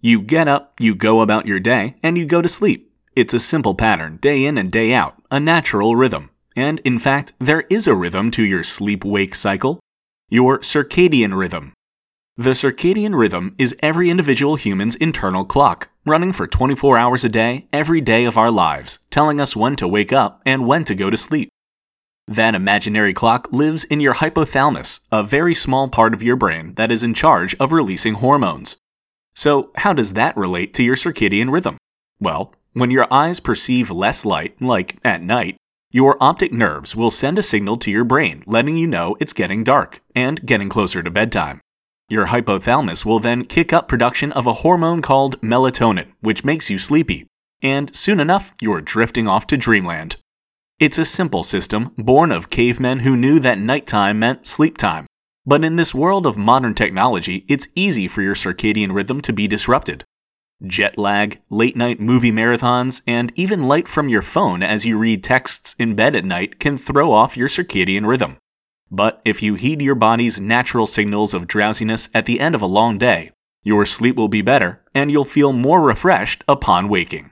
You get up, you go about your day, and you go to sleep. It's a simple pattern, day in and day out, a natural rhythm. And in fact, there is a rhythm to your sleep wake cycle your circadian rhythm. The circadian rhythm is every individual human's internal clock, running for 24 hours a day, every day of our lives, telling us when to wake up and when to go to sleep. That imaginary clock lives in your hypothalamus, a very small part of your brain that is in charge of releasing hormones. So, how does that relate to your circadian rhythm? Well, when your eyes perceive less light, like at night, your optic nerves will send a signal to your brain letting you know it's getting dark and getting closer to bedtime. Your hypothalamus will then kick up production of a hormone called melatonin, which makes you sleepy. And soon enough, you're drifting off to dreamland. It's a simple system born of cavemen who knew that nighttime meant sleep time. But in this world of modern technology, it's easy for your circadian rhythm to be disrupted. Jet lag, late night movie marathons, and even light from your phone as you read texts in bed at night can throw off your circadian rhythm. But if you heed your body's natural signals of drowsiness at the end of a long day, your sleep will be better and you'll feel more refreshed upon waking.